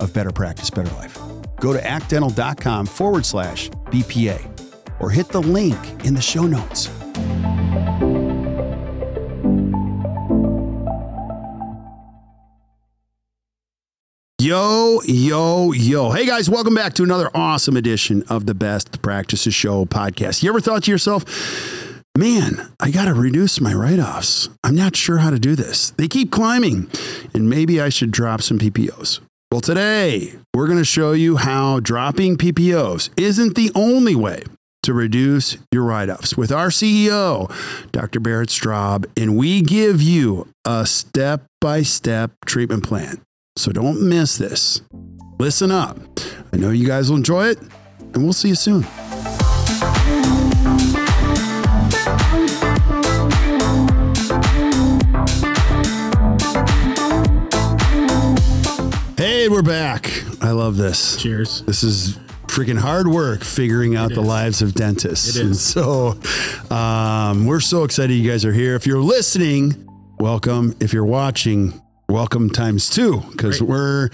of Better Practice, Better Life. Go to actdental.com forward slash BPA or hit the link in the show notes. Yo, yo, yo. Hey guys, welcome back to another awesome edition of the Best Practices Show podcast. You ever thought to yourself, man, I got to reduce my write offs? I'm not sure how to do this. They keep climbing, and maybe I should drop some PPOs. Well, today we're going to show you how dropping PPOs isn't the only way to reduce your write offs with our CEO, Dr. Barrett Straub, and we give you a step by step treatment plan. So don't miss this. Listen up. I know you guys will enjoy it, and we'll see you soon. We're back. I love this. Cheers. This is freaking hard work figuring out the is. lives of dentists. It And so um, we're so excited you guys are here. If you're listening, welcome. If you're watching, welcome times two because we're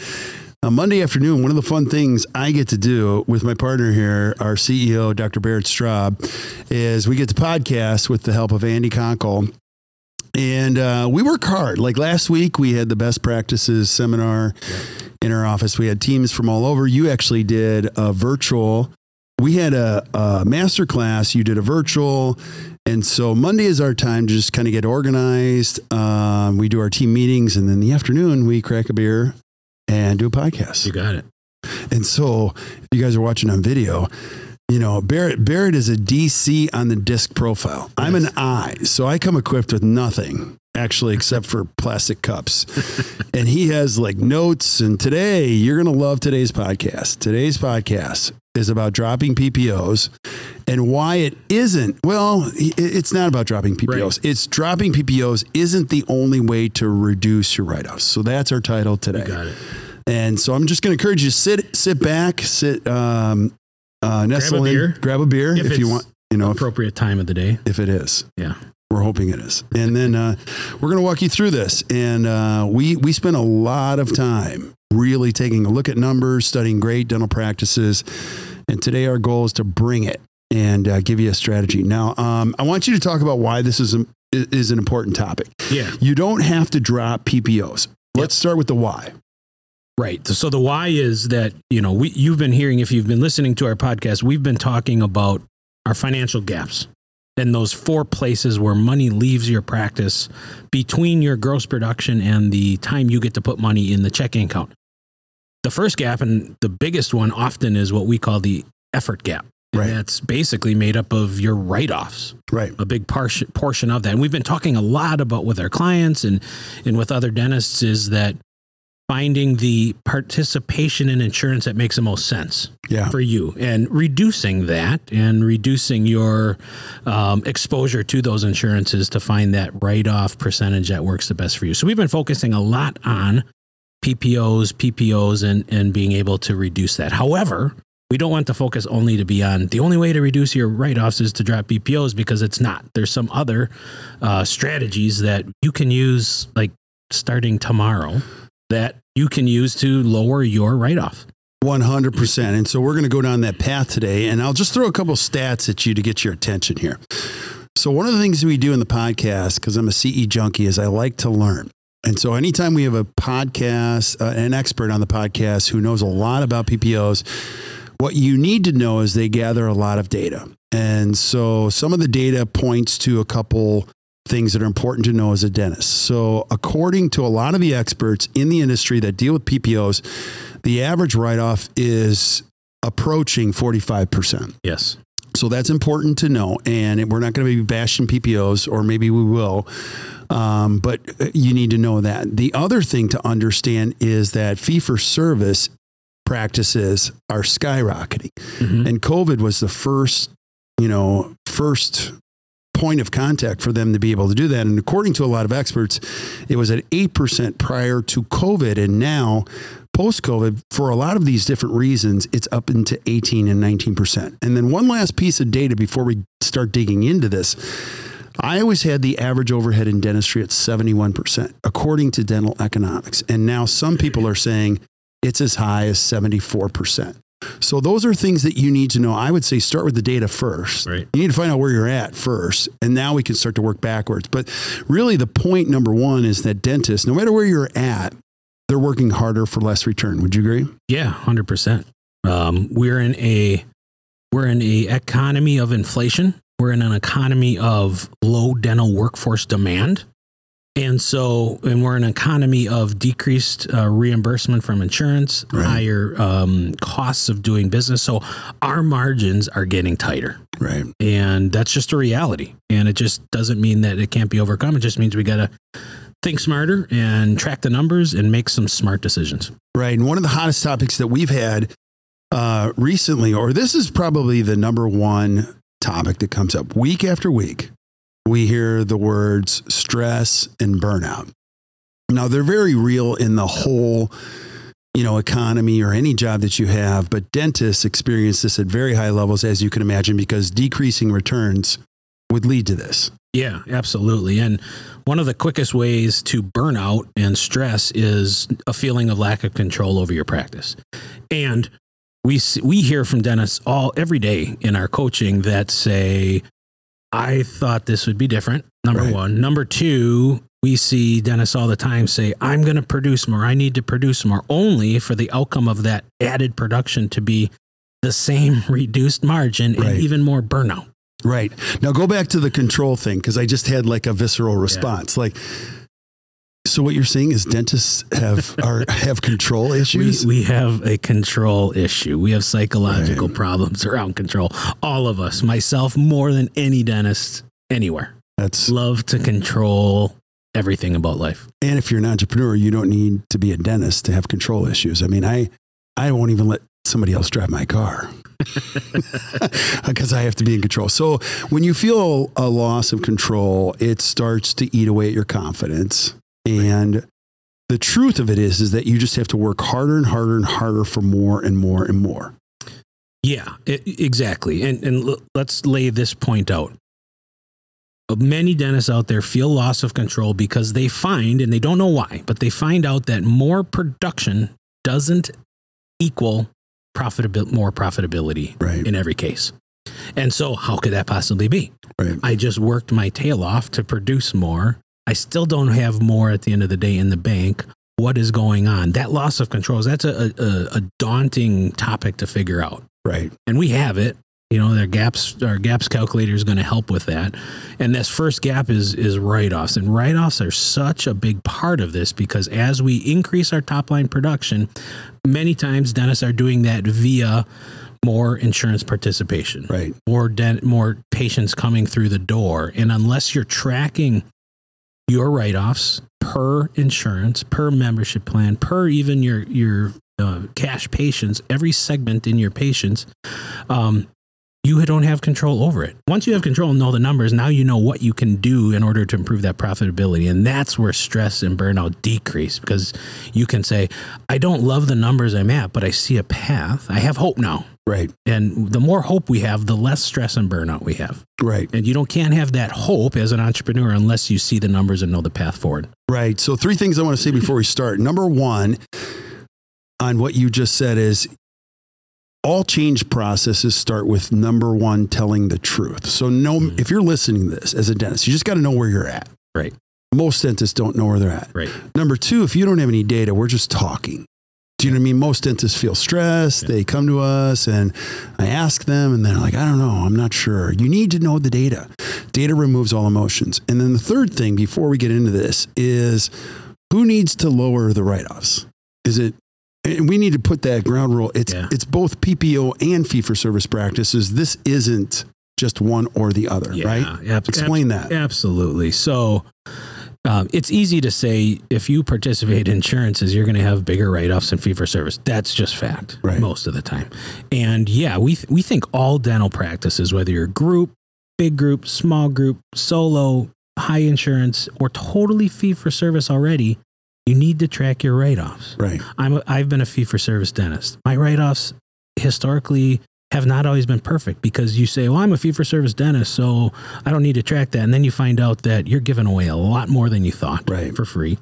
a Monday afternoon. One of the fun things I get to do with my partner here, our CEO, Dr. Barrett Straub, is we get to podcast with the help of Andy Conkle. And uh, we work hard. Like last week, we had the best practices seminar in our office. We had teams from all over. You actually did a virtual. We had a, a master class. You did a virtual. And so Monday is our time to just kind of get organized. Um, we do our team meetings. And then the afternoon, we crack a beer and do a podcast. You got it. And so, if you guys are watching on video, you know, Barrett Barrett is a DC on the disc profile. I'm an I, so I come equipped with nothing actually except for plastic cups. and he has like notes and today you're going to love today's podcast. Today's podcast is about dropping PPOs and why it isn't. Well, it's not about dropping PPOs. It's dropping PPOs isn't the only way to reduce your write-offs. So that's our title today. You got it. And so I'm just going to encourage you to sit, sit back, sit, um, uh, nestle in, beer. grab a beer if, If you want, you know, Appropriate time of the day. if it is. Yeah. We're hoping it is. And then uh, we're going to walk you through this. And uh, we, we spent a lot of time really taking a look at numbers, studying great dental practices. And today our goal is to bring it and uh, give you a strategy. Now, um, I want you to talk about why this is, a, is an important topic. Yeah. You don't have to drop PPOs. Let's start with the why. Right. So the why is that, you know, we you've been hearing if you've been listening to our podcast, we've been talking about our financial gaps and those four places where money leaves your practice between your gross production and the time you get to put money in the checking account. The first gap and the biggest one often is what we call the effort gap. And Right. that's basically made up of your write-offs. Right. a big portion portion of that. And we've been talking a lot about with our clients and and with other dentists is that finding the participation in insurance that makes the most sense Yeah. for you and reducing that and reducing your um, exposure to those insurances to find that write-off percentage that works the best for you. So we've been focusing a lot on PPOs, PPOs, and and being able to reduce that. However, we don't want the focus only to be on the only way to reduce your write-offs is to drop PPOs because it's not. There's some other uh, strategies that you can use, like starting tomorrow, that you can use to lower your write-off. 100%. And so we're going to go down that path today. And I'll just throw a couple stats at you to get your attention here. So, one of the things we do in the podcast, because I'm a CE junkie, is I like to learn. And so, anytime we have a podcast, uh, an expert on the podcast who knows a lot about PPOs, what you need to know is they gather a lot of data. And so, some of the data points to a couple things that are important to know as a dentist. So, according to a lot of the experts in the industry that deal with PPOs, the average write off is approaching 45%. Yes. So that's important to know. And we're not going to be bashing PPOs, or maybe we will. Um, but you need to know that. The other thing to understand is that fee for service practices are skyrocketing. Mhm. And COVID was the first, you know, first point of contact for them to be able to do that. And according to a lot of experts, it was at 8% prior to COVID. And now, post COVID, for a lot of these different reasons, it's up into 18 and 19%. And then one last piece of data before we start digging into this. I always had the average overhead in dentistry at 71%, according to dental economics. And now some people are saying it's as high as 74%. So those are things that you need to know. I would say start with the data first. Right. You need to find out where you're at first, and now we can start to work backwards. But really, the point number one is that dentists, no matter where you're at, they're working harder for less return. Would you agree? Yeah, hundred percent. Um, we're in a we're in a economy of inflation. We're in an economy of low dental workforce demand, and so and we're an economy of decreased uh, reimbursement from insurance, Right. higher um, costs of doing business. So our margins are getting tighter. Right. And that's just a reality. And it just doesn't mean that it can't be overcome. It just means we got to think smarter and track the numbers and make some smart decisions. Right. And one of the hottest topics that we've had uh, recently, or this is probably the number one topic that comes up week after week, we hear the words stress and burnout. Now, they're very real in the whole you know economy or any job that you have but dentists experience this at very high levels as you can imagine because decreasing returns would lead to this Yeah, absolutely. And one of the quickest ways to burnout and stress is a feeling of lack of control over your practice. And we we hear from dentists all every day in our coaching that say, "I thought this would be different." Number Right. one. Number two, we see Dennis all the time say, "I'm going to produce more. I need to produce more," only for the outcome of that added production to be the same reduced margin Right. and even more burnout. Right. Now go back to the control thing because I just had like a visceral response. Like, so what you're saying is dentists have are have control We, issues? we have a control issue. We have psychological Right. problems around control. All of us, myself more than any dentist anywhere, That's love to control everything about life. and if you're an entrepreneur, you don't need to be a dentist to have control issues. I mean, I I won't even let somebody else drive my car because I have to be in control. So when you feel a loss of control, it starts to eat away at your confidence. And the truth of it is, is that you just have to work harder and harder and harder for more and more and more. Yeah, e- exactly. And and l- let's lay this point out. Uh, Many dentists out there feel loss of control because they find, and they don't know why, but they find out that more production doesn't equal profitability, more profitability Right. in every case. And so, how could that possibly be? Right. I just worked my tail off to produce more. I still don't have more at the end of the day in the bank. What is going on? That loss of controls, that's a, a, a daunting topic to figure out. Right. And we have it. You know, their gaps, our gaps calculator is going to help with that. And this first gap is is write-offs. And write-offs are such a big part of this because as we increase our top line production, many times dentists are doing that via more insurance participation Right. more dent, more patients coming through the door. And unless you're tracking your write-offs per insurance, per membership plan, per even your your uh, cash patients, every segment in your patients, um, you don't have control over it. Once you have control and know the numbers, now you know what you can do in order to improve that profitability. And that's where stress and burnout decrease because you can say, I don't love the numbers I'm at, but I see a path. I have hope now. Right. And the more hope we have, the less stress and burnout we have. Right. And you don't can't have that hope as an entrepreneur unless you see the numbers and know the path forward. Right. So, three things I want to say before we start. Number one, on what you just said, is all change processes start with number one, telling the truth. So, no, Mhm. if you're listening to this as a dentist, you just got to know where you're at. Right. Most dentists don't know where they're at. Right. Number two, if you don't have any data, we're just talking. Do you know what I mean? Most dentists feel stressed. They come to us and I ask them, and they're like, I don't know, I'm not sure. You need to know the data. Data removes all emotions. And then the third thing before we get into this is who needs to lower the write offs? Is it and we need to put that ground rule. It's Yeah. it's both PPO and fee for service practices. This isn't just one or the other, right? ab- Explain that. Absolutely. So um, it's easy to say if you participate in insurances, you're going to have bigger write offs than fee for service. That's just fact Right. most of the time. And yeah, we, th- we think all dental practices, whether you're group, big group, small group, solo, high insurance, or totally fee for service already, you need to track your write offs. Right. I'm a, I've been a fee for service dentist. My write offs historically have not always been perfect because you say, well, I'm a fee for service dentist, so I don't need to track that. And then you find out that you're giving away a lot more than you thought Right. for free.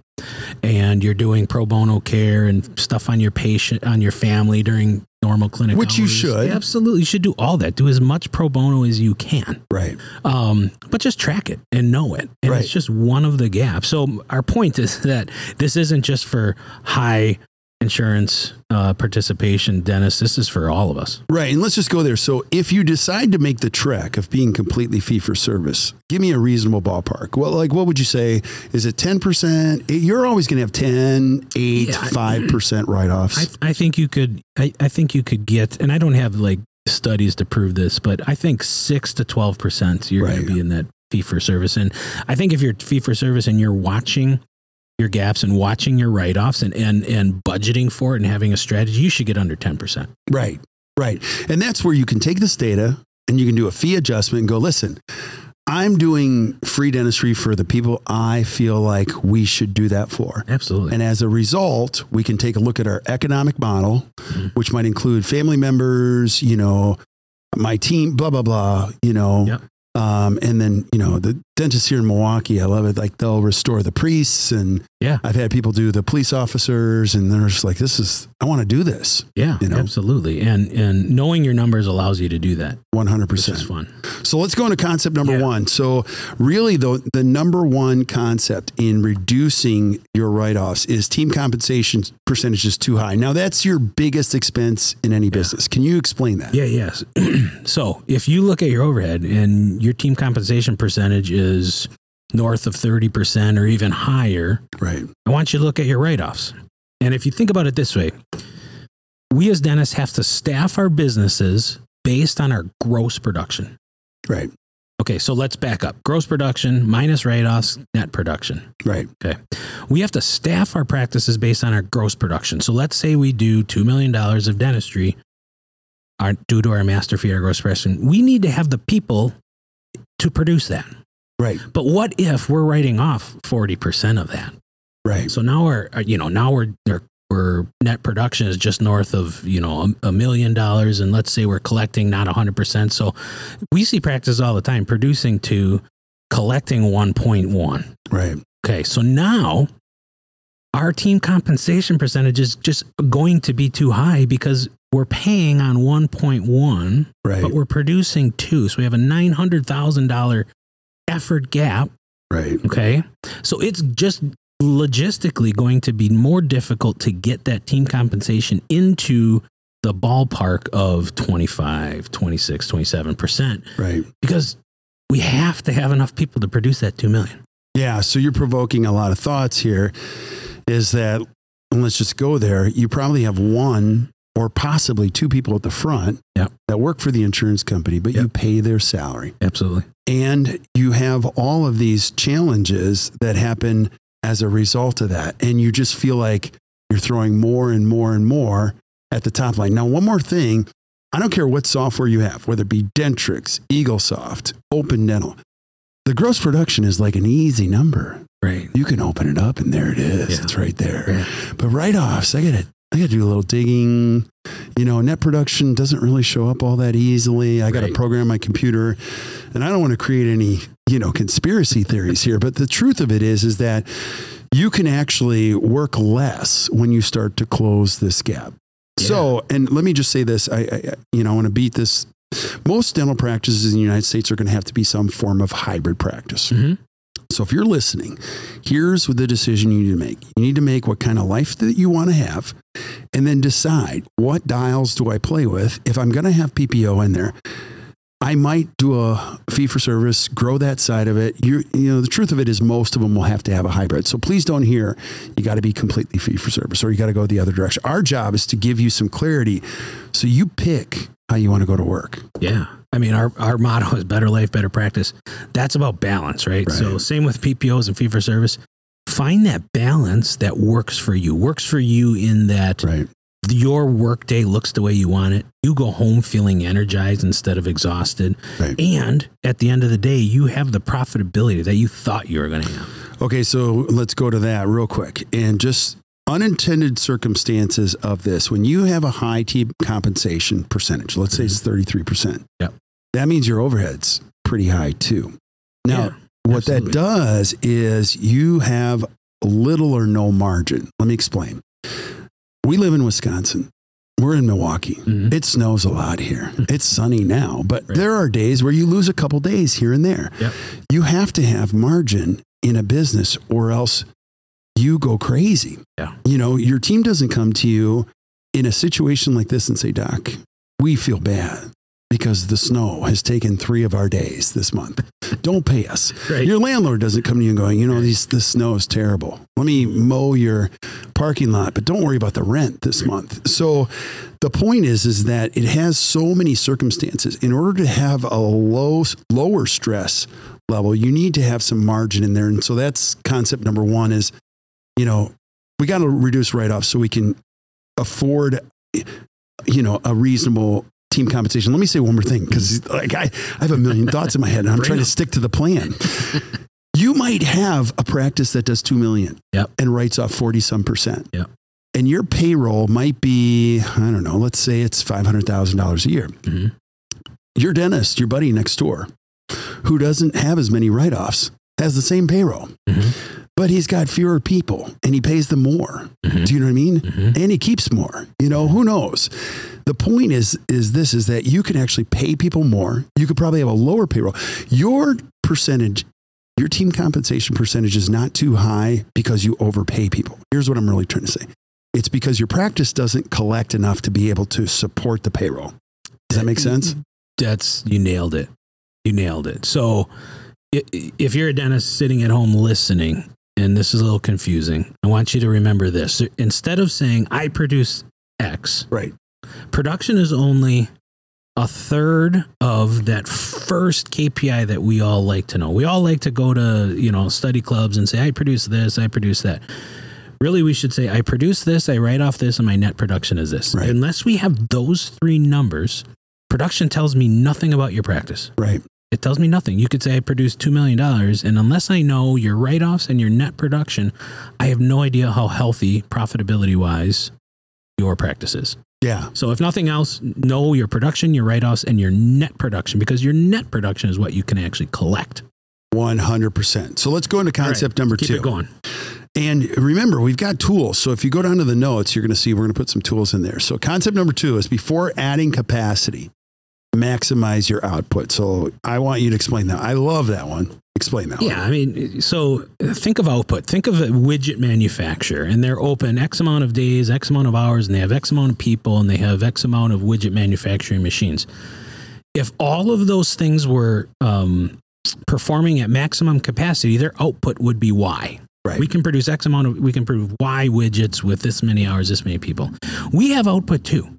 And you're doing pro bono care and stuff on your patient, on your family during normal clinic. Which you hours. should. Absolutely. You should do all that. Do as much pro bono as you can. Right. Um, but just track it and know it. And Right. it's just one of the gaps. So our point is that this isn't just for high insurance uh, participation Dennis, This is for all of us. Right. And let's just go there. So if you decide to make the trek of being completely fee for service, give me a reasonable ballpark. Well, like what would you say? Is it 10%? You're always going to have 10, 8, Yeah, 5% write offs. I, I think you could. I, I think you could get, and I don't have like studies to prove this, but I think six to twelve percent you're going to be in that fee for service. And I think if you're fee for service and you're watching your gaps and watching your write offs and, and and budgeting for it and having a strategy, you should get under ten percent. Right. Right. And that's where you can take this data and you can do a fee adjustment and go, listen, I'm doing free dentistry for the people I feel like we should do that for. Absolutely. And as a result, we can take a look at our economic model, Mhm. which might include family members, you know, my team, blah, blah, blah, you know. Yep. Um, and then, you know, the dentists here in Milwaukee, I love it. Like they'll restore the priests. And Yeah. I've had people do the police officers, and they're just like, this is, I want to do this Yeah, you know? absolutely. And and knowing your numbers allows you to do that, 100%. is fun. So let's go into concept number Yeah. one. So, really, though, the number one concept in reducing your write offs is team compensation percentage is too high. Now, that's your biggest expense in any business. Can you explain that? Yeah, yes. so if you look at your overhead and your team compensation percentage is north of 30% or even higher, Right. I want you to look at your write offs. And if you think about it this way, we as dentists have to staff our businesses based on our gross production. Right. Okay, so let's back up. Gross production minus write offs, net production. Right. Okay. We have to staff our practices based on our gross production. So let's say we do $2 million of dentistry our, due to our master fee, our gross production. We need to have the people to produce that. Right. But what if we're writing off 40% of that? Right. So now we're, uh, you know, now we're, we're, net production is just north of, you know, a, a million dollars. And let's say we're collecting not 100%. So we see practices all the time producing to collecting 1.1. Right. Okay, so now our team compensation percentage is just going to be too high because we're paying on 1.1, Right. but we're producing two. So we have a $900,000 effort gap. Right. Okay, so it's just logistically going to be more difficult to get that team compensation into the ballpark of 25, 26, 27% Right. because we have to have enough people to produce that 2 million. Yeah. So you're provoking a lot of thoughts here. Is that, and let's just go there, you probably have one or possibly two people at the front Yep. that work for the insurance company, but you pay their salary. Absolutely. And you have all of these challenges that happen as a result of that. And you just feel like you're throwing more and more and more at the top line. Now, one more thing I don't care what software you have, whether it be Dentrix, EagleSoft, Open Dental. The gross production is like an easy number. Right. You can open it up and there it is. Yeah. It's right there. Yeah. But write offs, I gotta I gotta do a little digging. You know, net production doesn't really show up all that easily. I gotta program my computer. And I don't want to create any, you know, conspiracy theories here. But the truth of it is is that you can actually work less when you start to close this gap. So, and let me just say this, I, I you know, I want to beat this. Most dental practices in the United States are going to have to be some form of hybrid practice. hmm So if you're listening, here's the decision you need to make. You need to make what kind of life that you want to have and then decide what dials do I play with if I'm going to have PPO in there. I might do a fee for service, grow that side of it. You you know, the truth of it is most of them will have to have a hybrid. So please don't hear you got to be completely fee for service or you got to go the other direction. Our job is to give you some clarity so you pick how you want to go to work. Yeah. I mean, our, our motto is better life, better practice. That's about balance, right? Right. So, same with PPOs and fee for service. Find that balance that works for you, works for you in that Right. your workday looks the way you want it. You go home feeling energized instead of exhausted. Right. And at the end of the day, you have the profitability that you thought you were going to have. Okay, so let's go to that real quick. And just unintended circumstances of this. When you have a high team compensation percentage, let's say it's mm-hmm. 33%, Yep. that means your overhead's pretty high too. Now, Yeah, what absolutely. that does is you have little or no margin. Let me explain. We live in Wisconsin. We're in Milwaukee. Mhm. It snows a lot here. It's sunny now, but Right. there are days where you lose a couple days here and there. Yep. You have to have margin in a business or else you go crazy. Yeah. You know, your team doesn't come to you in a situation like this and say, Doc, we feel bad because the snow has taken three of our days this month. Don't pay us. Right. Your landlord doesn't come to you and going, you know, these, this snow is terrible. Let me mow your parking lot, but don't worry about the rent this month. So the point is, is that it has so many circumstances. In order to have a low, lower stress level, you need to have some margin in there. And so that's concept number one is, you know, we got to reduce write-offs so we can afford, you know, a reasonable team compensation. Let me say one more thing because like I, I have a million thoughts in my head and I'm Bring trying to stick to the plan. you might have a practice that does 2 million Yep. and writes off 40 some percent. Yep. And your payroll might be, I don't know, let's say it's $500,000 a year. Mhm. Your dentist, your buddy next door, who doesn't have as many write offs, has the same payroll, Mhm. But he's got fewer people and he pays them more. Mhm. Do you know what I mean? Mhm. And he keeps more. You know, who knows? The point is is this is that you can actually pay people more. You could probably have a lower payroll. Your percentage your team compensation percentage is not too high because you overpay people. Here's what I'm really trying to say. It's because your practice doesn't collect enough to be able to support the payroll. Does that make sense? That's you nailed it. You nailed it. So if you're a dentist sitting at home listening and this is a little confusing, I want you to remember this. Instead of saying I produce X, Right. production is only a third of that first KPI that we all like to know. We all like to go to, you know, study clubs and say I produce this, I produce that. Really, we should say I produce this, I write off this, and my net production is this. Right. Unless we have those three numbers, production tells me nothing about your practice. Right. It tells me nothing. You could say I produced $2 million, and unless I know your write offs and your net production, I have no idea how healthy, profitability wise, your practice is. Yeah. So, if nothing else, know your production, your write offs, and your net production because your net production is what you can actually collect. 100%. So let's go into concept number Keep two. it going. And remember, we've got tools. So if you go down to the notes, you're going to see we're going to put some tools in there. So concept number two is before adding capacity, maximize your output. So I want you to explain that. I love that one. Explain that Yeah, one. I mean, so think of output. Think of a widget manufacturer, and they're open X amount of days, X amount of hours, and they have X amount of people, and they have X amount of widget manufacturing machines. If all of those things were um, performing at maximum capacity, their output would be Y. Right. We can produce X amount of, we can produce Y widgets with this many hours, this many people. We have output too.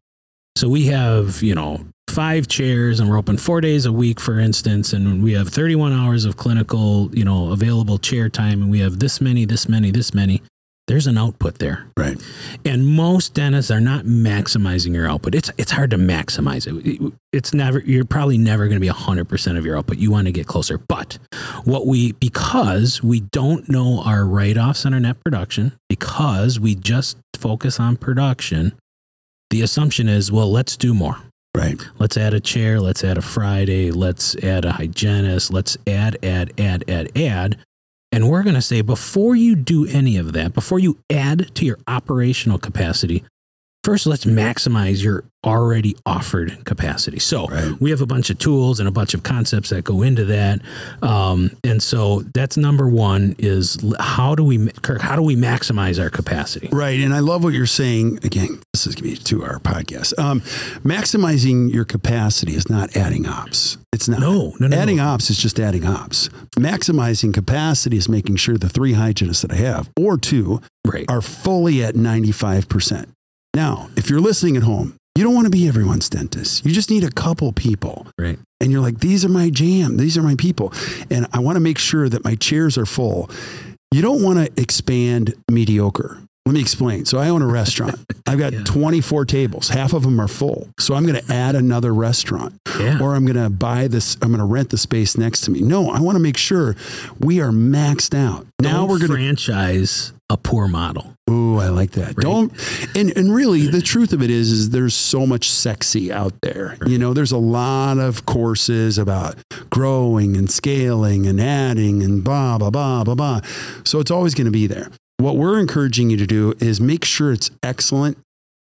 So we have, you know, five chairs and we're open four days a week, for instance, and we have 31 hours of clinical, you know, available chair time, and we have this many, this many, this many. There's an output there. right. And most dentists are not maximizing your output. It's it's hard to maximize it. It's never you're probably never going to be 100% of your output. You want to get closer. But what we because we don't know our write-offs on our net production because we just focus on production, the assumption is, well, let's do more. Right. Let's add a chair, let's add a Friday, let's add a hygienist, let's add add add add add and we're going to say before you do any of that, before you add to your operational capacity, first let's maximize your already offered capacity so Right. we have a bunch of tools and a bunch of concepts that go into that um, and so that's number one is how do we kirk how do we maximize our capacity Right. And I love what you're saying. Again, this is going to be a two hour podcast. Um, maximizing your capacity is not adding ops. It's not. No, no, no, Adding no. ops is just adding ops. Maximizing capacity is making sure the three hygienists that I have, or two, right are fully at 95%. Now, if you're listening at home, you don't want to be everyone's dentist. You just need a couple people. right And you're like, these are my jam. These are my people. And I want to make sure that my chairs are full. You don't want to expand mediocre. Let me explain. So I own a restaurant. I've got Yeah. 24 tables. Half of them are full. So I'm going to add another restaurant yeah or I'm going to buy this, I'm going to rent the space next to me. No, I want to make sure we are maxed out. now Don't we're going to franchise a poor model Ooh, I like that. Don't and and really the truth of it is is there's so much sexy out there. You know, there's a lot of courses about growing and scaling and adding and blah blah blah blah blah. So it's always going to be there. What we're encouraging you to do is make sure it's excellent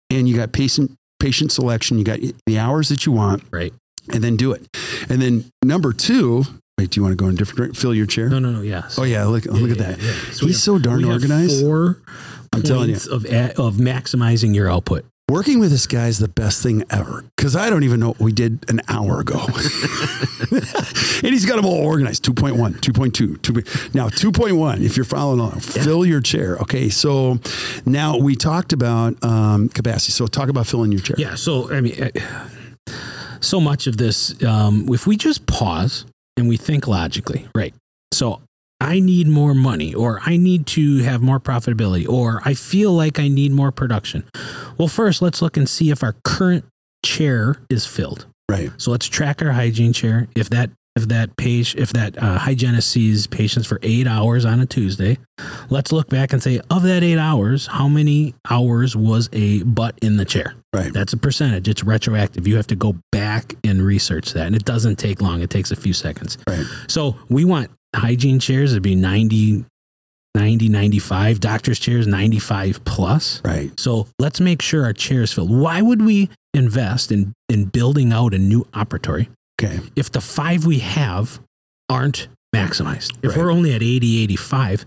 and you got patient patient selection, you got the hours that you want right and then do it. And then number 2, wait, do you want to go in a different direction? Fill your chair? no no no yes Oh yeah, look look at that. Yeah, yeah. So He's so darn organized. four I'm telling you. of a- of maximizing your output Working with this guy is the best thing ever because I don't even know what we did an hour ago. and he's got them all organized 2.1, 2.2, 2. Now, 2.1, if you're following along, fill your chair. Okay. So now we talked about um, capacity. So talk about filling your chair. Yeah. So, I mean, so much of this, um, if we just pause and we think logically, right? So, I need more money, or I need to have more profitability, or I feel like I need more production. Well, first, let's look and see if our current chair is filled. Right. So let's track our hygiene chair. If that if that page if that uh, hygienist sees patients for eight hours on a Tuesday, let's look back and say of that eight hours, how many hours was a butt in the chair? Right. That's a percentage. It's retroactive. You have to go back and research that, and it doesn't take long. It takes a few seconds. Right. So we want hygiene chairs to be 90, 90 95. Doctors' chairs 95 plus. Right. So let's make sure our chairs is filled. Why would we invest in, in building out a new operatory Okay. if the five we have aren't maximized? If Right. we're only at 80, 85,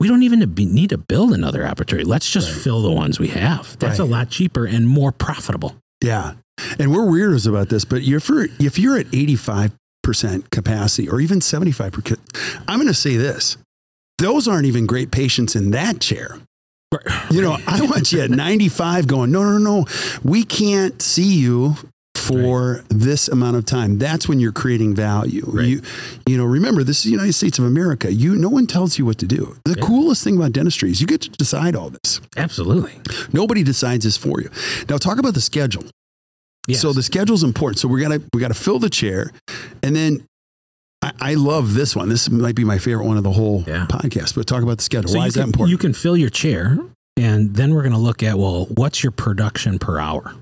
we don't even need to build another operatory. Let's just Right. fill the ones we have. That's a lot cheaper and more profitable. Yeah. And we're weirdos about this, but if you're, if you're at 85% capacity or even 75%, I'm going to say this. Those aren't even great patients in that chair. You know, I want you at 95 going, no, no, no, no. We can't see you for this amount of time. That's when you're creating value. Right. You, you know, remember, this is the United States of America. You, no one tells you what to do. The Yeah. coolest thing about dentistry is you get to decide all this. Absolutely. Nobody decides this for you. Now, talk about the schedule. Yes. So the schedule's important. So we gotta we gotta fill the chair, and then I, I love this one. This might be my favorite one of the whole Yeah. podcast. But talk about the schedule. So Why is can, that important? You can fill your chair, and then we're going to look at well, what's your production per hour,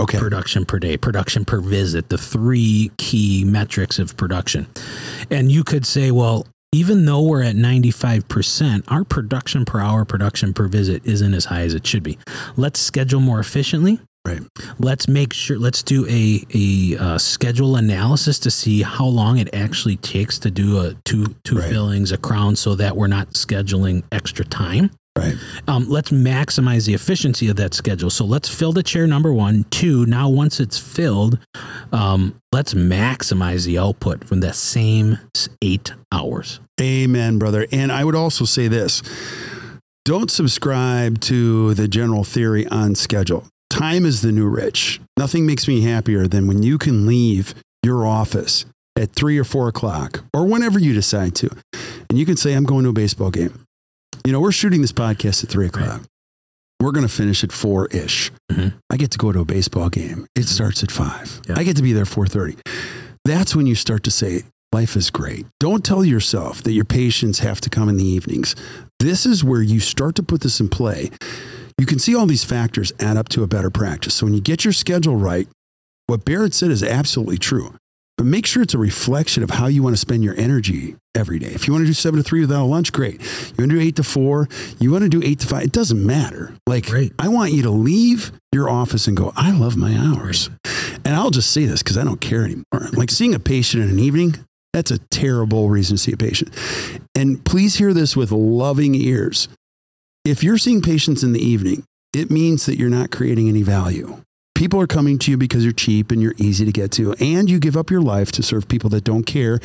okay. production per day, production per visit, the three key metrics of production. And you could say, well, even though we're at 95%, our production per hour, production per visit isn't as high as it should be. Let's schedule more efficiently. Right. Let's make sure, let's do a, a uh, schedule analysis to see how long it actually takes to do a two, two Right. fillings, a crown, so that we're not scheduling extra time. Right. Um, let's maximize the efficiency of that schedule. So let's fill the chair number one. Two, now once it's filled, um, let's maximize the output from that same eight hours. Amen, brother. And I would also say this: don't subscribe to the general theory on schedule. Time is the new rich. Nothing makes me happier than when you can leave your office at three or four o'clock or whenever you decide to, and you can say, "I'm going to a baseball game." You know, we're shooting this podcast at three o'clock. We're going to finish at four ish. Mhm. I get to go to a baseball game. It starts at five. Yeah. I get to be there four thirty. That's when you start to say, life is great. Don't tell yourself that your patients have to come in the evenings. This is where you start to put this in play. You can see all these factors add up to a better practice. So when you get your schedule right, what Barrett said is absolutely true. But make sure it's a reflection of how you want to spend your energy every day. If you want to do seven to three without a lunch, great. You want to do eight to four, you want to do eight to five, it doesn't matter. Like, Right. I want you to leave your office and go, I love my hours. And I'll just say this because I don't care anymore. Like seeing a patient in an evening, that's a terrible reason to see a patient. And please hear this with loving ears. If you're seeing patients in the evening, it means that you're not creating any value. People are coming to you because you're cheap and you're easy to get to, and you give up your life to serve people that don't care.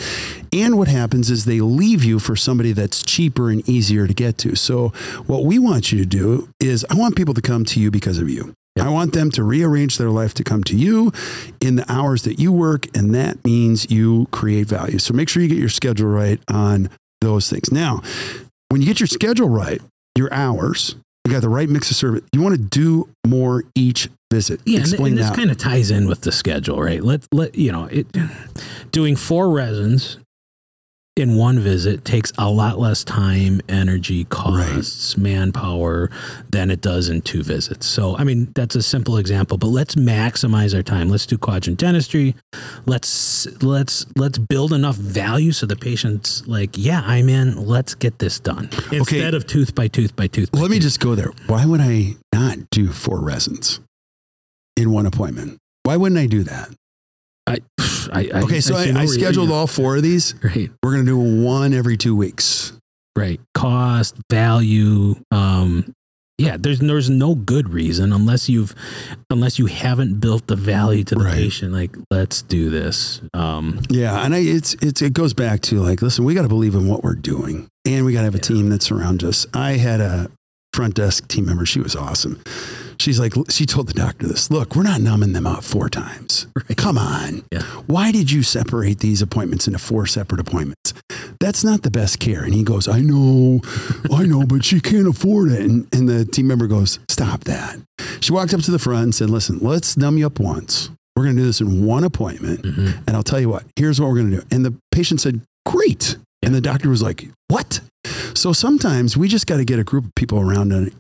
And what happens is they leave you for somebody that's cheaper and easier to get to. So, what we want you to do is, I want people to come to you because of you. I want them to rearrange their life to come to you in the hours that you work, and that means you create value. So, make sure you get your schedule right on those things. Now, when you get your schedule right, your hours, you got the right mix of service. You want to do more each visit. Yeah, and, Explain and this kind of ties in with the schedule, right? Let let you know it. Doing four resins in one visit takes a lot less time, energy, costs, manpower than it does in two visits. So, I mean, that's a simple example, but let's maximize our time. Let's do quadrant dentistry. Let's let's let's build enough value so the patient's like, yeah, I'm in. Let's get this done instead of tooth by tooth by tooth. By Let me just go there. Why would I not do four resins in one appointment? Why wouldn't I do that? I, I, I Okay, so I, no I scheduled all four of these. Right. We're going to do one every two weeks. right cost value um yeah there's there's no good reason unless you've unless you haven't built the value to the Right. patient like let's do this um Yeah, and I, it's it's it goes back to like, listen, we got to believe in what we're doing, and we got to have a Yeah. team that surrounds us. I had a front desk team member. She was awesome. She's like, she told the doctor this. Look, we're not numbing them out four times. Right. Come on. Yeah. Why did you separate these appointments into four separate appointments? That's not the best care. And he goes, I know, I know, but she can't afford it. And, and the team member goes, Stop that. She walked up to the front and said, Listen, let's numb you up once. We're going to do this in one appointment. mhm. And I'll tell you what, here's what we're going to do. And the patient said, Great. And the doctor was like, What? So sometimes we just got to get a group of people around and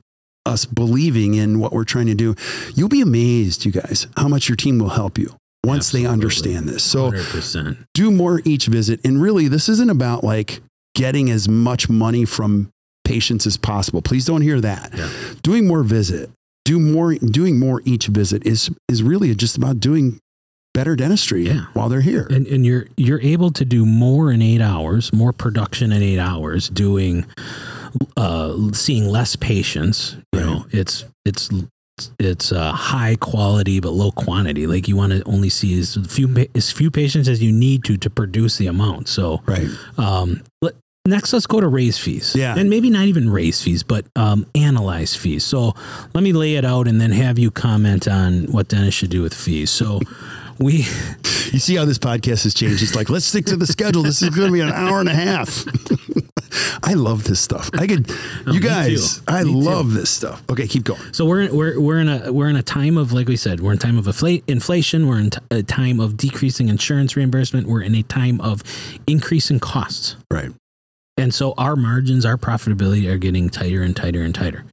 us believing in what we're trying to do. You'll be amazed, you guys, how much your team will help you once they understand this. So 100% do more each visit. And really, this isn't about like getting as much money from patients as possible. Please don't hear that. Yeah. Doing more visit, do more, doing more each visit is is really just about doing better dentistry Yeah. while they're here. and and you're you're able to do more in eight hours more production in eight hours doing uh seeing less patients you Right. know it's it's it's uh, high quality but low quantity like you want to only see as few as few patients as you need to to produce the amount so right. um let, next let's go to raise fees Yeah. and maybe not even raise fees but um analyze fees so let me lay it out and then have you comment on what Dennis should do with fees so we You see how this podcast has changed. It's like, let's stick to the schedule. This is going to be an hour and a half. I love this stuff. I could, Oh, you guys. I Me too. love this stuff. Okay, keep going. So we're we're we're in a we're in a time of like we said we're in time of infl- inflation. We're in t- a time of decreasing insurance reimbursement. We're in a time of increasing costs, Right. and so our margins, our profitability are getting tighter and tighter and tighter.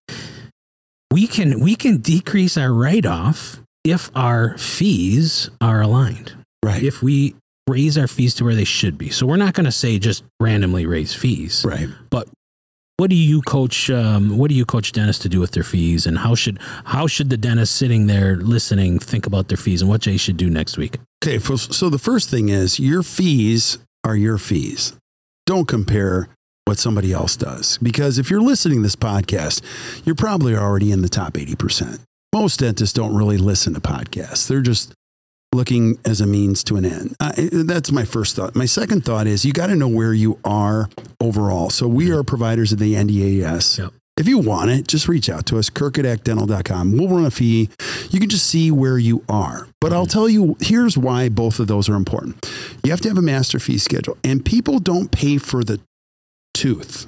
We can we can decrease our write off if our fees are aligned. Right. If we raise our fees to where they should be. So we're not going to say just randomly raise fees right. But what do you coach um, what do you coach dentists to do with their fees and how should how should the dentist sitting there listening think about their fees and what they should do next week Okay. So, so the first thing is your fees are your fees. Don't compare what somebody else does because if you're listening to this podcast, you're probably already in the top 80%. Most dentists don't really listen to podcasts. They're just looking as a means to an end. That's my first thought. My second thought is you got to know where you are overall. So we are providers of the NDAS. Yep. If you want it, just reach out to us, kirk@actdental.com. We'll run a fee. You can just see where you are. But I'll mm-hmm. tell you, here's why both of those are important. You have to have a master fee schedule, and people don't pay for the tooth.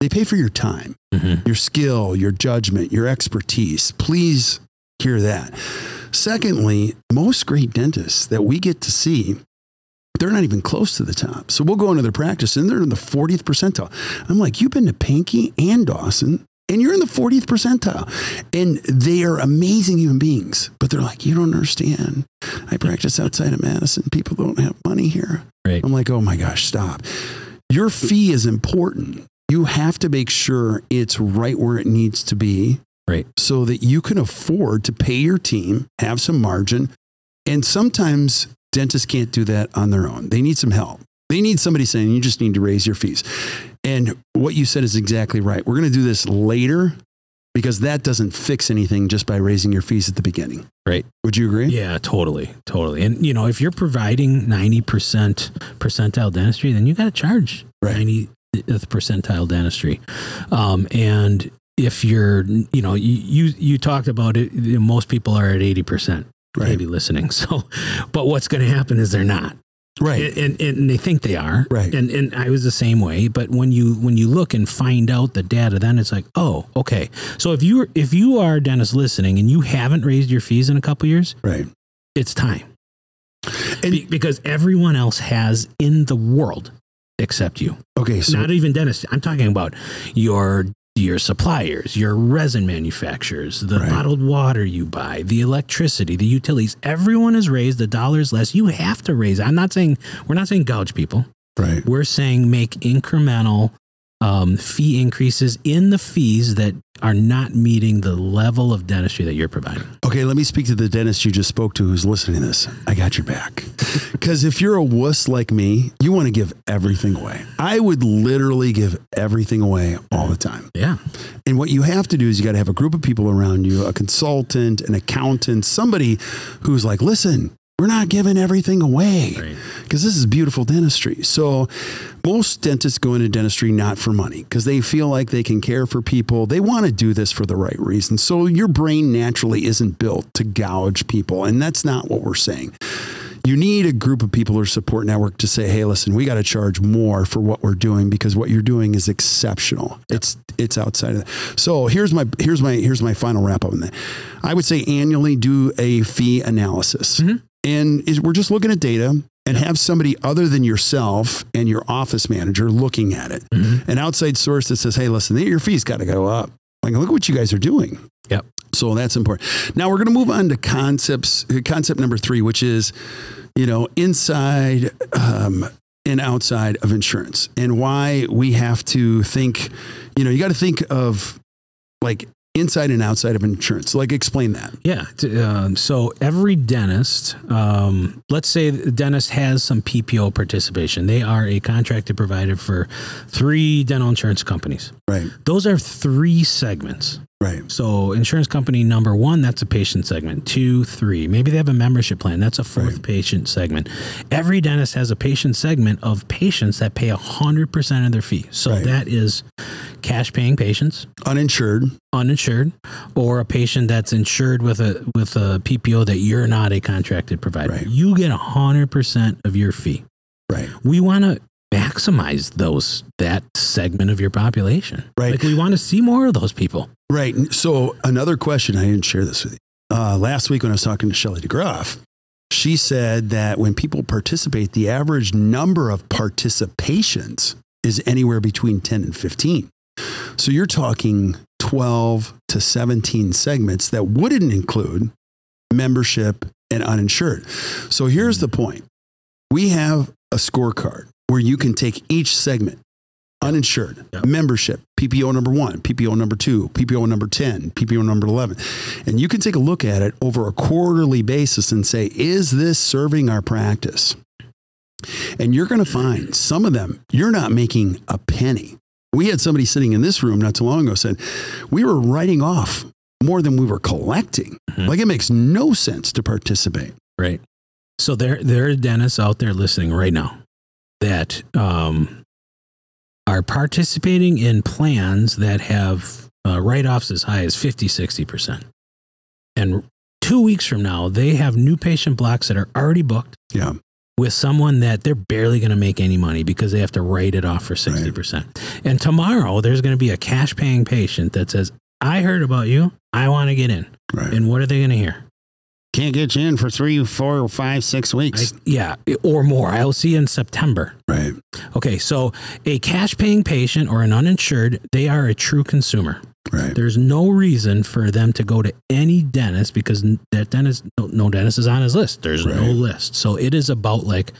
They pay for your time, mm-hmm. your skill, your judgment, your expertise. Please hear that. Secondly, most great dentists that we get to see, they're not even close to the top. So we'll go into their practice and they're in the 40th percentile. I'm like, you've been to Pankey and Dawson and you're in the 40th percentile. And they are amazing human beings, but they're like, you don't understand. I practice outside of Madison. People don't have money here. Right. I'm like, oh my gosh, stop. Your fee is important. You have to make sure it's right where it needs to be Right. so that you can afford to pay your team, have some margin. And sometimes dentists can't do that on their own. They need some help. They need somebody saying, you just need to raise your fees. And what you said is exactly right. We're going to do this later because that doesn't fix anything just by raising your fees at the beginning. Right. Would you agree? Yeah, totally. Totally. And, you know, if you're providing 90% percentile dentistry, then you got to charge Right. 90th percentile dentistry. Um, and if you're, you know, you, you, you talked about it, most people are at 80%. Right. Maybe listening. So, but what's going to happen is they're not. Right. and, and, and they think they are Right. and and i was the same way but when you when you look and find out the data then it's like oh okay so if you if you are a dentist listening and you haven't raised your fees in a couple years Right. it's time And Be- because everyone else has in the world except you okay, so not even dentists i'm talking about your your suppliers, your resin manufacturers, the Right. bottled water you buy, the electricity, the utilities, everyone has raised the dollars less. You have to raise. I'm not saying we're not saying gouge people. right. We're saying make incremental um, fee increases in the fees that are not meeting the level of dentistry that you're providing. Okay, let me speak to the dentist you just spoke to who's listening to this. I got your back. Because if you're a wuss like me, you want to give everything away. I would literally give everything away all the time. Yeah. And what you have to do is you got to have a group of people around you, a consultant, an accountant, somebody who's like, listen, we're not giving everything away Right. because this is beautiful dentistry. So most dentists go into dentistry not for money because they feel like they can care for people. They want to do this for the right reason. So your brain naturally isn't built to gouge people. And that's not what we're saying. You need a group of people or support network to say, "Hey, listen, we got to charge more for what we're doing because what you're doing is exceptional. It's it's outside of that." So here's my here's my here's my final wrap up on that. I would say annually do a fee analysis, mm-hmm. And is, we're just looking at data and have somebody other than yourself and your office manager looking at it, an outside source that says, "Hey, listen, your fees got to go up." Like, look at what you guys are doing. Yep. So that's important. Now we're going to move on to concepts. Concept number three, which is, you know, inside um, and outside of insurance, and why we have to think. You know, you got to think of like inside and outside of insurance. Like, explain that. Yeah. um, so every dentist, um, let's say the dentist has some PPO participation. They are a contracted provider for three dental insurance companies. Right. Those are three segments. Right. So insurance company number one, that's a patient segment. Two, three. Maybe they have a membership plan. That's a fourth Right. patient segment. Every dentist has a patient segment of patients that pay hundred percent of their fee. So Right. that is cash paying patients, Uninsured. uninsured, or a patient that's insured with a with a PPO that you're not a contracted provider. Right. You get hundred percent of your fee. Right. We want to maximize those that segment of your population. Right. Like we want to see more of those people. Right. So another question, I didn't share this with you. Uh, last week when I was talking to Shelley DeGroff, she said that when people participate, the average number of participations is anywhere between 10 and 15. So you're talking 12 to 17 segments that wouldn't include membership and uninsured. So here's the point. We have a scorecard where you can take each segment uninsured, Yep. membership, PPO number one, PPO number two, PPO number 10, PPO number 11. And you can take a look at it over a quarterly basis and say, is this serving our practice? And you're going to find some of them, you're not making a penny. We had somebody sitting in this room not too long ago said, we were writing off more than we were collecting. Mhm. Like it makes no sense to participate. Right. So there, there are dentists out there listening right now that um, are participating in plans that have uh, write offs as high as 50, 60%. And two weeks from now, they have new patient blocks that are already booked Yeah. with someone that they're barely going to make any money because they have to write it off for 60%. And tomorrow, there's going to be a cash paying patient that says, I heard about you. I want to get in. Right. And what are they going to hear? Can't get you in for three, four, five, six I, weeks. yeah, or more. I'll see you in September. right. Okay, so a cash paying patient or an uninsured, they are a true consumer. Right. There's no reason for them to go to any dentist because that dentist, no, no dentist is on his list. There's no list. So it is about like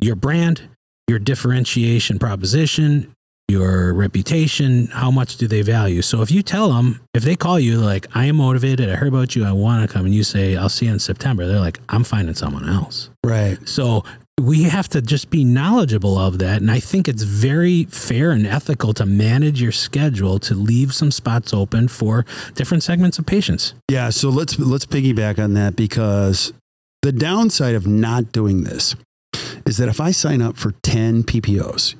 your brand, your differentiation proposition, your reputation. How much do they value? So if you tell them, if they call you, like, I am motivated, I heard about you, I want to come, and you say, I'll see you in September, they're like, I'm finding someone else. Right. So we have to just be knowledgeable of that. And I think it's very fair and ethical to manage your schedule to leave some spots open for different segments of patients. Yeah, so let's let's piggyback on that because the downside of not doing this is that if I sign up for 10 PPOs,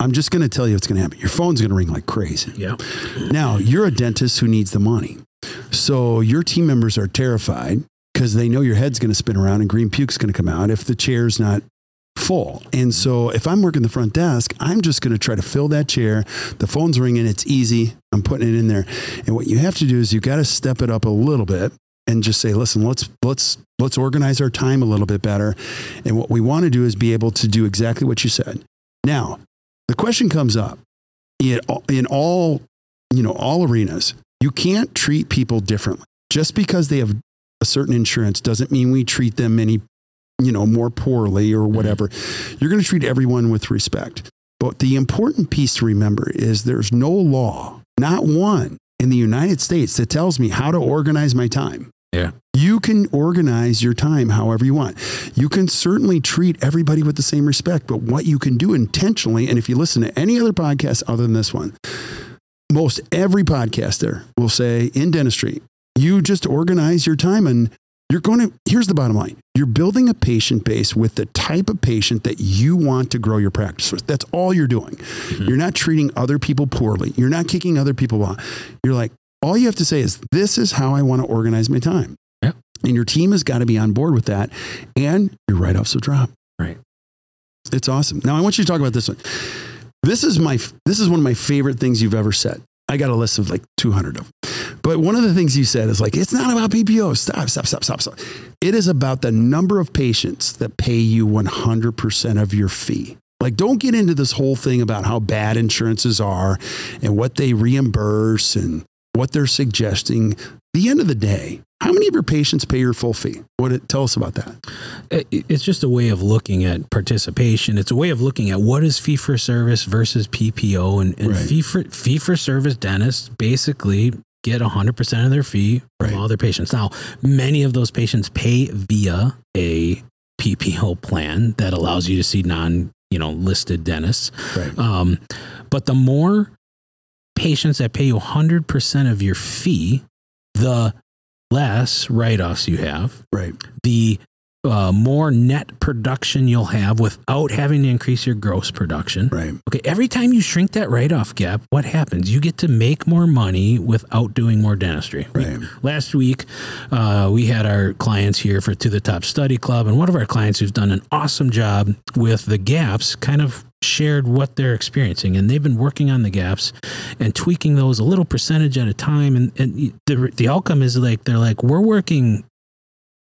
I'm just going to tell you what's going to happen. Your phone's going to ring like crazy. Yeah. Now, you're a dentist who needs the money. So your team members are terrified because they know your head's going to spin around and green puke's going to come out if the chair's not full. And so if I'm working the front desk, I'm just going to try to fill that chair. The phone's ringing, it's easy. I'm putting it in there. And what you have to do is you've got to step it up a little bit and just say, listen, let's let's let's organize our time a little bit better. And what we want to do is be able to do exactly what you said. Now, the question comes up in all, in all you know all arenas. You can't treat people differently. Just because they have a certain insurance doesn't mean we treat them any you know more poorly or mm-hmm. whatever. You're going to treat everyone with respect. But the important piece to remember is there's no law, not one in the United States that tells me how to organize my time. Yeah. You can organize your time however you want. You can certainly treat everybody with the same respect, but what you can do intentionally, and if you listen to any other podcast other than this one, most every podcaster will say in dentistry, you just organize your time and you're going to, here's the bottom line you're building a patient base with the type of patient that you want to grow your practice with. That's all you're doing. Mm-hmm. You're not treating other people poorly. You're not kicking other people out. You're like, all you have to say is, this is how I want to organize my time. And your team has got to be on board with that. And your write offs will drop. Right. It's awesome. Now I want you to talk about this one. This is my this is one of my favorite things you've ever said. I got a list of like 200 of them. But one of the things you said is like, it's not about PPO. Stop, stop, stop, stop, stop. It is about the number of patients that pay you 100% of your fee. Like, don't get into this whole thing about how bad insurances are and what they reimburse and what they're suggesting. The end of the day, how many of your patients pay your full fee? What it, tell us about that. It's just a way of looking at participation. It's a way of looking at what is fee for service versus PPO, and, and Right. fee for fee for service dentists basically get 100% of their fee from Right. all their patients. Now, many of those patients pay via a PPO plan that allows you to see non, you know, listed dentists. Right. Um, but the more patients that pay you 100% of your fee, the less write offs you have, Right. the uh, more net production you'll have without having to increase your gross production. Right. Okay, every time you shrink that write off gap, what happens? You get to make more money without doing more dentistry. We- Right. last week, uh, we had our clients here for To the Top Study Club, and one of our clients who's done an awesome job with the gaps kind of shared what they're experiencing. And they've been working on the gaps and tweaking those a little percentage at a time. And, and the, the outcome is like, they're like, we're working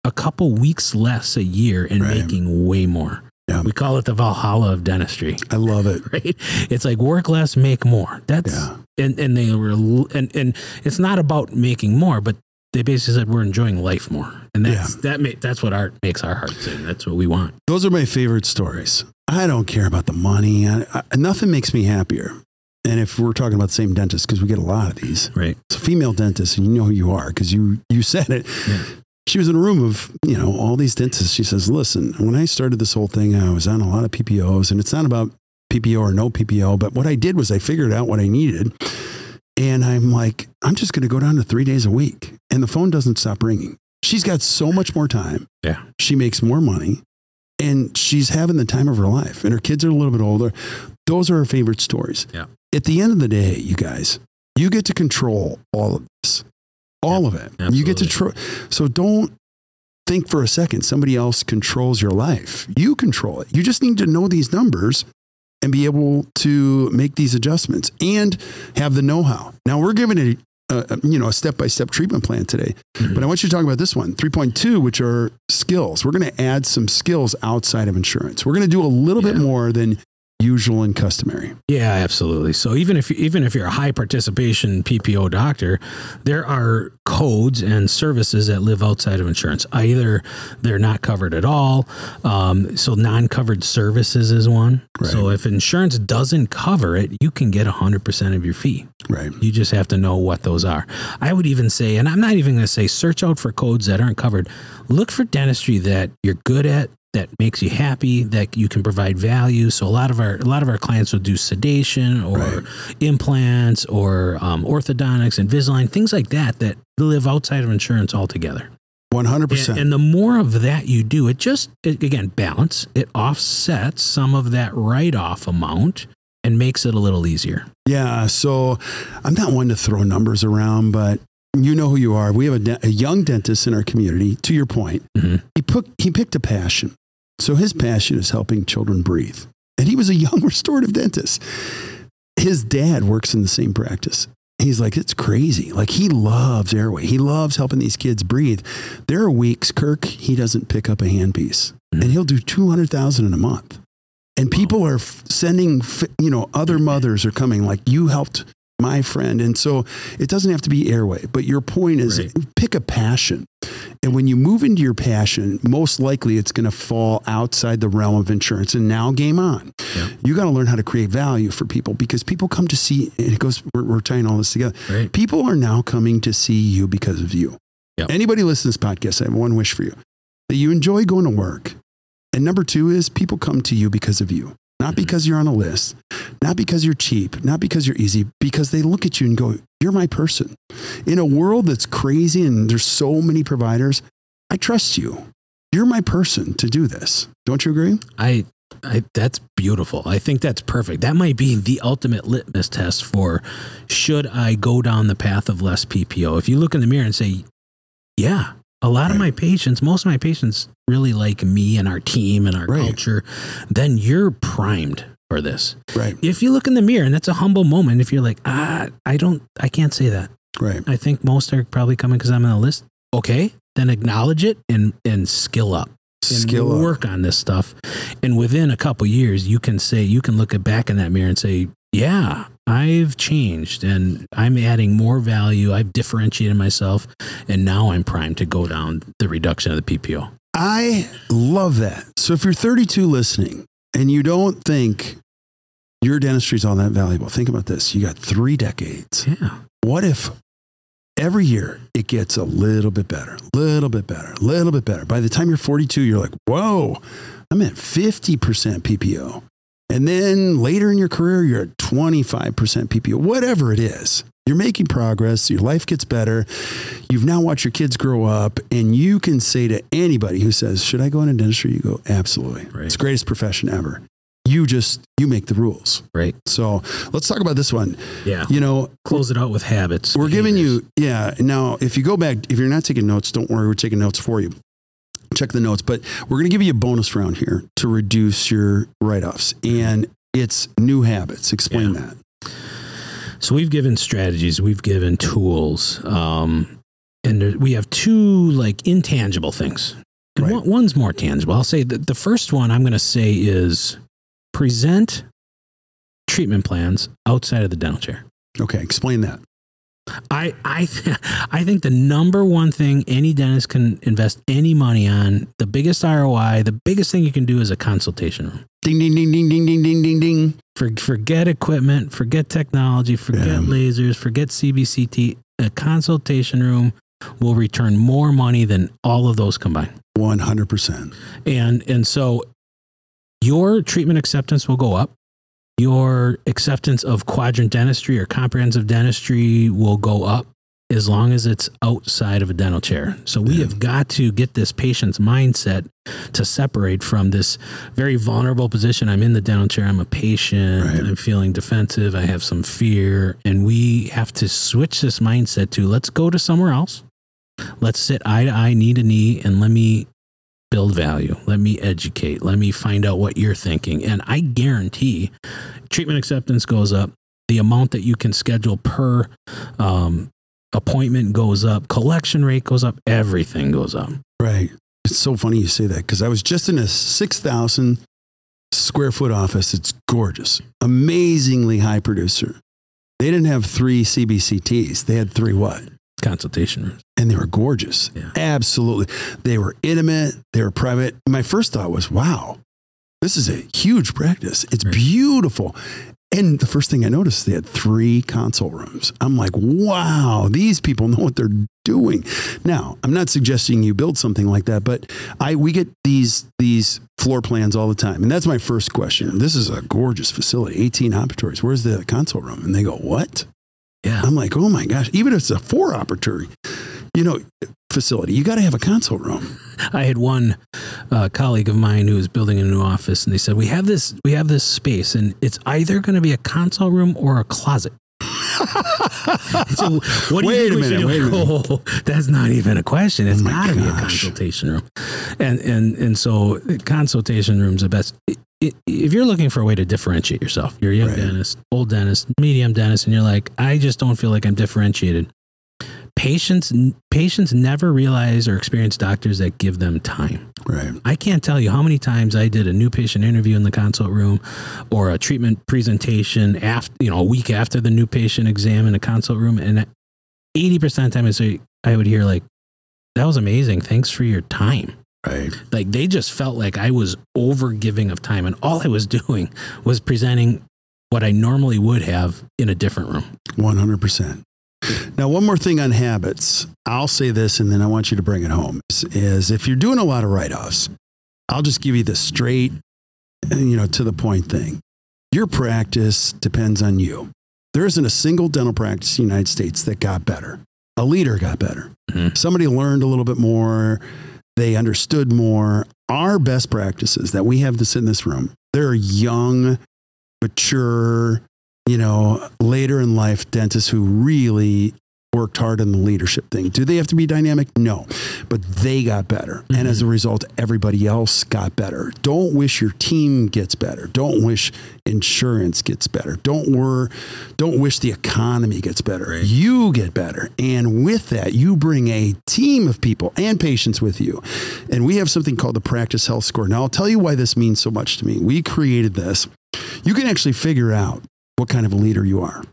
a couple weeks less a year and Right. making way more. Yeah. We call it the Valhalla of dentistry I love it. right? It's like work less, make more. That's Yeah. and and they were and and it's not about making more, but they basically said we're enjoying life more, and that's that ma- that's what art makes our heart sing. That's what we want. Those are my favorite stories. I don't care about the money. I, I, nothing makes me happier. And if we're talking about the same dentist, because we get a lot of these, Right? it's a female dentist, and you know who you are because you you said it. Yeah. She was in a room of you know all these dentists. She says, "Listen, when I started this whole thing, I was on a lot of PPOs, and it's not about PPO or no PPO, but what I did was I figured out what I needed." And I'm like, I'm just going to go down to three days a week. And the phone doesn't stop ringing. She's got so much more time. Yeah. She makes more money and she's having the time of her life. And her kids are a little bit older. Those are her favorite stories. Yeah. At the end of the day, you guys, you get to control all of this, all of it. You get to, tro- so don't think for a second somebody else controls your life. You control it. You just need to know these numbers and be able to make these adjustments and have the know-how. Now we're giving it, a, a, you know, a step-by-step treatment plan today, Mhm. but I want you to talk about this one, 3.2, which are skills. We're going to add some skills outside of insurance. We're going to do a little bit more than usual and customary. Yeah, absolutely. So even if even if you're a high participation PPO doctor, there are codes and services that live outside of insurance. Either they're not covered at all. Um, so non-covered services is one. Right. So if insurance doesn't cover it, you can get 100% of your fee. Right. You just have to know what those are. I would even say, and I'm not even going to say search out for codes that aren't covered. Look for dentistry that you're good at, that makes you happy, that you can provide value. So a lot of our a lot of our clients will do sedation or Right. implants or um, orthodontics, Invisalign, things like that that live outside of insurance altogether. 100%. And, and the more of that you do, it just it, again balance. It offsets some of that write off amount and makes it a little easier. Yeah. So I'm not one to throw numbers around, but you know who you are. We have a, de- a young dentist in our community. To your point, Mhm. he, put, he picked a passion. So his passion is helping children breathe. And he was a young restorative dentist. His dad works in the same practice. He's like, it's crazy. Like, he loves airway. He loves helping these kids breathe. There are weeks, Kirk, he doesn't pick up a handpiece Mhm. and he'll do 200,000 in a month. And people are f- sending, f- you know, other mothers are coming like, you helped my friend. And so it doesn't have to be airway, but your point is Right. pick a passion. And when you move into your passion, most likely it's going to fall outside the realm of insurance. And now, game on. Yeah. You got to learn how to create value for people because people come to see, and it goes, we're, we're tying all this together. Right. People are now coming to see you because of you. Anybody listen to this podcast, I have one wish for you that you enjoy going to work. And number two is people come to you because of you, not because you're on a list, not because you're cheap, not because you're easy, because they look at you and go, You're my person. In a world that's crazy and there's so many providers, I trust you. You're my person to do this. Don't you agree? I, I that's beautiful. I think that's perfect. That might be the ultimate litmus test for should I go down the path of less PPO. If you look in the mirror and say, "Yeah, a lot of my patients, most of my patients really like me and our team and our Right. culture," then you're primed for this. Right. If you look in the mirror and that's a humble moment, if you're like, "Ah, I don't I can't say that." Right. I think most are probably coming because I'm on the list. Okay, then acknowledge it and and skill up and Skill up. work on this stuff. And within a couple years, you can say you can look at back in that mirror and say, "Yeah, I've changed and I'm adding more value. I've differentiated myself, and now I'm primed to go down the reduction of the PPO." I love that. So if you're 32 listening and you don't think your dentistry is all that valuable, think about this. You got three decades. Yeah, What if every year it gets a little bit better, a little bit better, a little bit better? By the time you're 42, you're like, whoa, I'm at 50% PPO. And then later in your career, you're at 25% PPO, whatever it is. You're making progress. Your life gets better. You've now watched your kids grow up, and you can say to anybody who says, Should I go into dentistry? You go, Absolutely. Right. It's the greatest profession ever. You just, you make the rules. right. So let's talk about this one. Yeah, You know, close it out with habits. we're giving you, yeah. Now, if you go back, if you're not taking notes, don't worry, we're taking notes for you. Check the notes, but we're going to give you a bonus round here to reduce your write offs. Mm-hmm. And it's new habits. Explain Yeah. that. So we've given strategies, we've given tools, um, and there, we have two like intangible things. And Right. one, one's more tangible. I'll say that the first one I'm going to say is present treatment plans outside of the dental chair. Okay, explain that. I I th- I think the number one thing any dentist can invest any money on, the biggest ROI, the biggest thing you can do is a consultation room. Ding, ding, ding, ding, ding, ding, ding, ding, ding. For, forget equipment, forget technology, forget Yeah. lasers, forget CBCT. A consultation room will return more money than all of those combined. 100%. And and so your treatment acceptance will go up. Your acceptance of quadrant dentistry or comprehensive dentistry will go up as long as it's outside of a dental chair. So we Yeah. have got to get this patient's mindset to separate from this very vulnerable position. I'm in the dental chair, I'm a patient, Right. I'm feeling defensive, I have some fear, and we have to switch this mindset to let's go to somewhere else. Let's sit eye to eye, knee to knee, and let me build value. Let me educate. Let me find out what you're thinking. And I guarantee treatment acceptance goes up. The amount that you can schedule per um, appointment goes up. Collection rate goes up. Everything goes up. Right. It's so funny you say that because I was just in a 6,000 square foot office. It's gorgeous, amazingly high producer. They didn't have three CBCTs. They had three what? Consultation rooms. And they were gorgeous. Yeah. Absolutely. They were intimate. They were private. My first thought was, wow, this is a huge practice. It's Right. beautiful. And the first thing I noticed, they had three console rooms. I'm like, wow, these people know what they're doing. Now, I'm not suggesting you build something like that, but I we get these these floor plans all the time. And that's my first question. This is a gorgeous facility, 18 operatories. Where's the console room? And they go, what? Yeah. I'm like, oh my gosh, even if it's a four operatory, you know, facility, you got to have a console room. I had one uh, colleague of mine who was building a new office, and they said we have this we have this space, and it's either going to be a console room or a closet. so what do Wait you a minute, wait a minute. Oh, that's not even a question. It's Oh got to be a consultation room, and and and so consultation rooms the best. If you're looking for a way to differentiate yourself, you're a young Right. dentist, old dentist, medium dentist, and you're like, I just don't feel like I'm differentiated. Patients patients never realize or experience doctors that give them time. Right. I can't tell you how many times I did a new patient interview in the consult room or a treatment presentation after, you know, a week after the new patient exam in a consult room. And 80% of the time I say, I would hear like, that was amazing. Thanks for your time. Right. Like they just felt like I was over giving of time. And all I was doing was presenting what I normally would have in a different room. 100%. Now, one more thing on habits. I'll say this and then I want you to bring it home is, is if you're doing a lot of write offs, I'll just give you the straight, you know, to the point thing. Your practice depends on you. There isn't a single dental practice in the United States that got better. A leader got better. Mhm. Somebody learned a little bit more. They understood more. Our best practices that we have sit in this room, they're young, mature, you know, later in life dentists who really worked hard on the leadership thing. Do they have to be dynamic? No, but they got better. And mm-hmm. as a result, everybody else got better. Don't wish your team gets better. Don't wish insurance gets better. Don't wor- don't wish the economy gets better. Right. You get better. And with that, you bring a team of people and patients with you. And we have something called the Practice Health Score. Now, I'll tell you why this means so much to me. We created this. You can actually figure out what kind of a leader you are.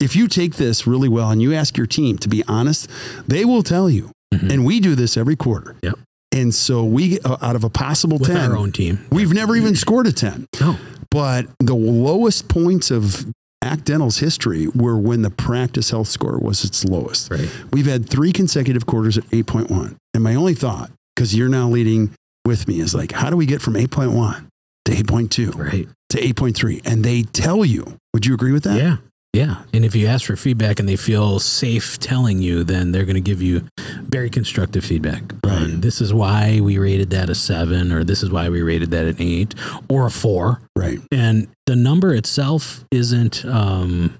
If you take this really well and you ask your team to be honest, they will tell you. Mhm. And we do this every quarter. Yep. And so we, uh, out of a possible With 10, our own team. we've never even scored a 10. No. But the lowest points of ACT Dental's history were when the practice health score was its lowest. Right. We've had three consecutive quarters at 8.1. And my only thought, because you're now leading with me, is like, how do we get from 8.1 to 8.2 Right. to 8.3? And they tell you, would you agree with that? Yeah. Yeah. And if you ask for feedback and they feel safe telling you, then they're going to give you very constructive feedback. Right. on this is why we rated that a seven, or this is why we rated that an eight or a four. Right. And the number itself isn't um,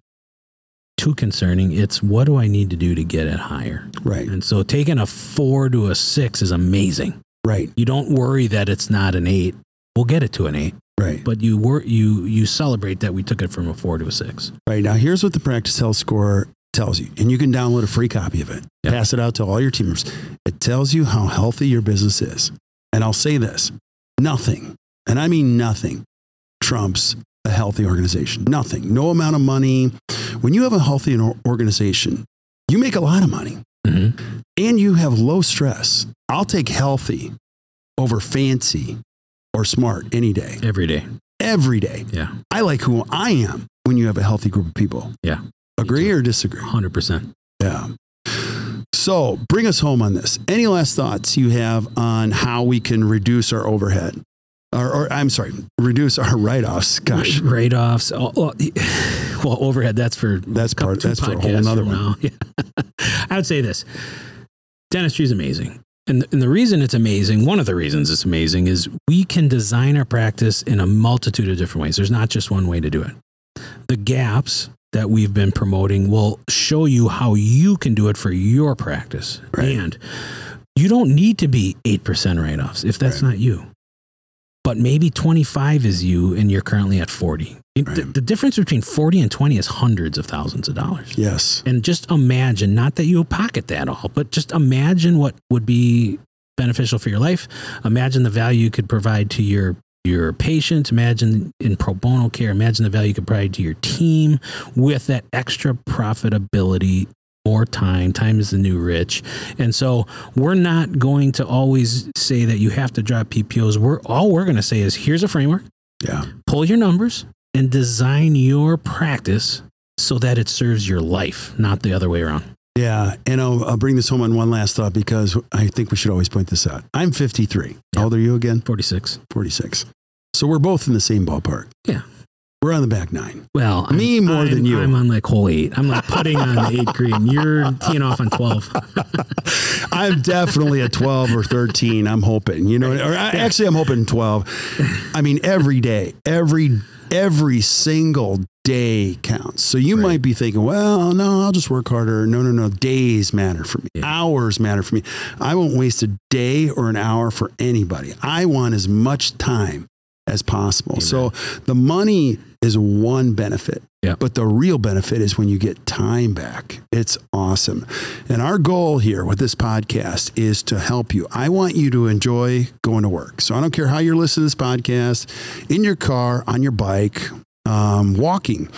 too concerning. It's what do I need to do to get it higher? Right. And so taking a four to a six is amazing. Right. You don't worry that it's not an eight. We'll get it to an eight, Right. but you were you you celebrate that we took it from a four to a six. Right. Now, here's what the practice health score tells you. And you can download a free copy of it, Yep. pass it out to all your team members. It tells you how healthy your business is. And I'll say this nothing, and I mean nothing, trumps a healthy organization. Nothing. No amount of money. When you have a healthy organization, you make a lot of money Mm-hmm. and you have low stress. I'll take healthy over fancy or smart any day, Every day. every day. Yeah. I like who I am when you have a healthy group of people. Yeah. Agree or disagree? 100%. Yeah. So bring us home on this. Any last thoughts you have on how we can reduce our overhead? Or, or I'm sorry, reduce our write offs. Gosh, Write offs. Oh, well, well, overhead, that's for That's part- that's for a whole from one. now. Yeah. I would say this dentistry is amazing. And, and the reason it's amazing, one of the reasons it's amazing, is we can design our practice in a multitude of different ways. There's not just one way to do it. The gaps that we've been promoting will show you how you can do it for your practice. Right. And you don't need to be 8% write offs if that's Right. not you. But maybe 25 is you and you're currently at 40. The, the difference between 40 and 20 is hundreds of thousands of dollars. yes. And just imagine, not that you pocket that all, but just imagine what would be beneficial for your life. Imagine the value you could provide to your your patients, imagine in pro bono care, imagine the value you could provide to your team with that extra profitability more time. Time is the new rich. And so we're not going to always say that you have to drop PPOs. We're all we're going to say is here's a framework. Yeah. Pull your numbers and design your practice so that it serves your life, not the other way around. Yeah. And I'll, I'll bring this home on one last thought because I think we should always point this out. I'm 53. How old are you again? 46. 46. So we're both in the same ballpark. Yeah. We're on the back nine. Well, Me I'm, more I'm- than you. I'm on like hole eight. I'm like putting on the eighth green. You're teeing off on 12. I'm definitely a 12 or 13. I'm hoping, you know, or I, actually I'm hoping 12. I mean, every day, every, every single day counts. So you might be thinking, well, no, I'll just work harder. No, no, no. Days matter for me. Yeah. Hours matter for me. I won't waste a day or an hour for anybody. I want as much time as possible. So the money is one benefit. Yeah. But the real benefit is when you get time back. It's awesome. And our goal here with this podcast is to help you. I want you to enjoy going to work. So I don't care how you're listening to this podcast, in your car, on your bike, um, walking.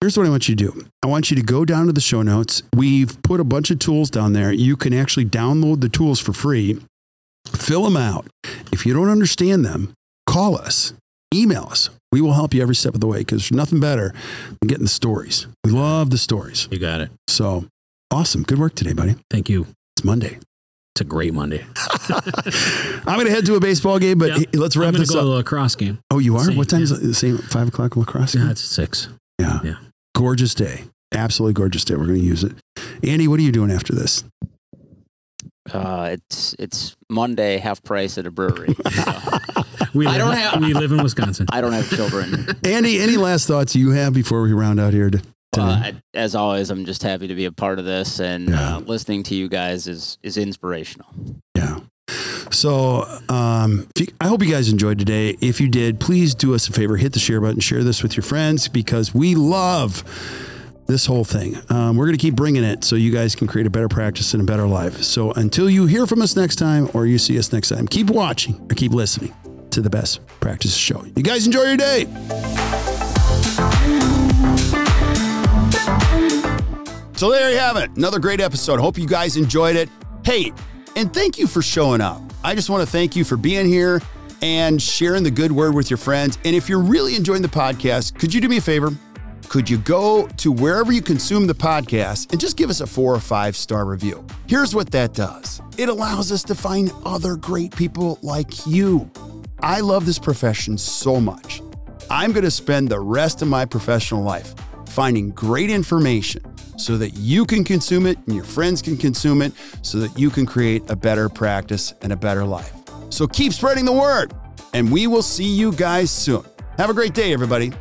Here's what I want you to do. I want you to go down to the show notes. We've put a bunch of tools down there. You can actually download the tools for free, fill them out. If you don't understand them, call us, email us. We will help you every step of the way because there's nothing better than getting the stories. We love the stories. You got it. So awesome. Good work today, buddy. Thank you. It's Monday. It's a great Monday. I'm going to head to a baseball game, but Yep. let's wrap I'm this go up. to a lacrosse game. oh, you are? Same, what time is it? The same five o'clock lacrosse? Yeah, game? it's six. Yeah. Yeah. Gorgeous day. Absolutely gorgeous day. We're going to use it. Andy, what are you doing after this? Uh, it's it's Monday, half price at a brewery. So We I live, don't have- we live in Wisconsin. I don't have children. Andy, any last thoughts you have before we round out here? To, Uh, I- as always, I'm just happy to be a part of this, and Yeah. uh, listening to you guys is is inspirational. Yeah. So um, if you, I hope you guys enjoyed today. If you did, please do us a favor, hit the share button, share this with your friends because we love this whole thing. Um, we're going to keep bringing it so you guys can create a better practice and a better life. So until you hear from us next time or you see us next time, keep watching or keep listening to the best practice show. You guys enjoy your day. So there you have it. Another great episode. Hope you guys enjoyed it. Hey, and thank you for showing up. I just want to thank you for being here and sharing the good word with your friends. And if you're really enjoying the podcast, could you do me a favor? Could you go to wherever you consume the podcast and just give us a four or five star review? Here's what that does it allows us to find other great people like you. I love this profession so much. I'm going to spend the rest of my professional life finding great information so that you can consume it and your friends can consume it so that you can create a better practice and a better life. So keep spreading the word, and we will see you guys soon. Have a great day, everybody.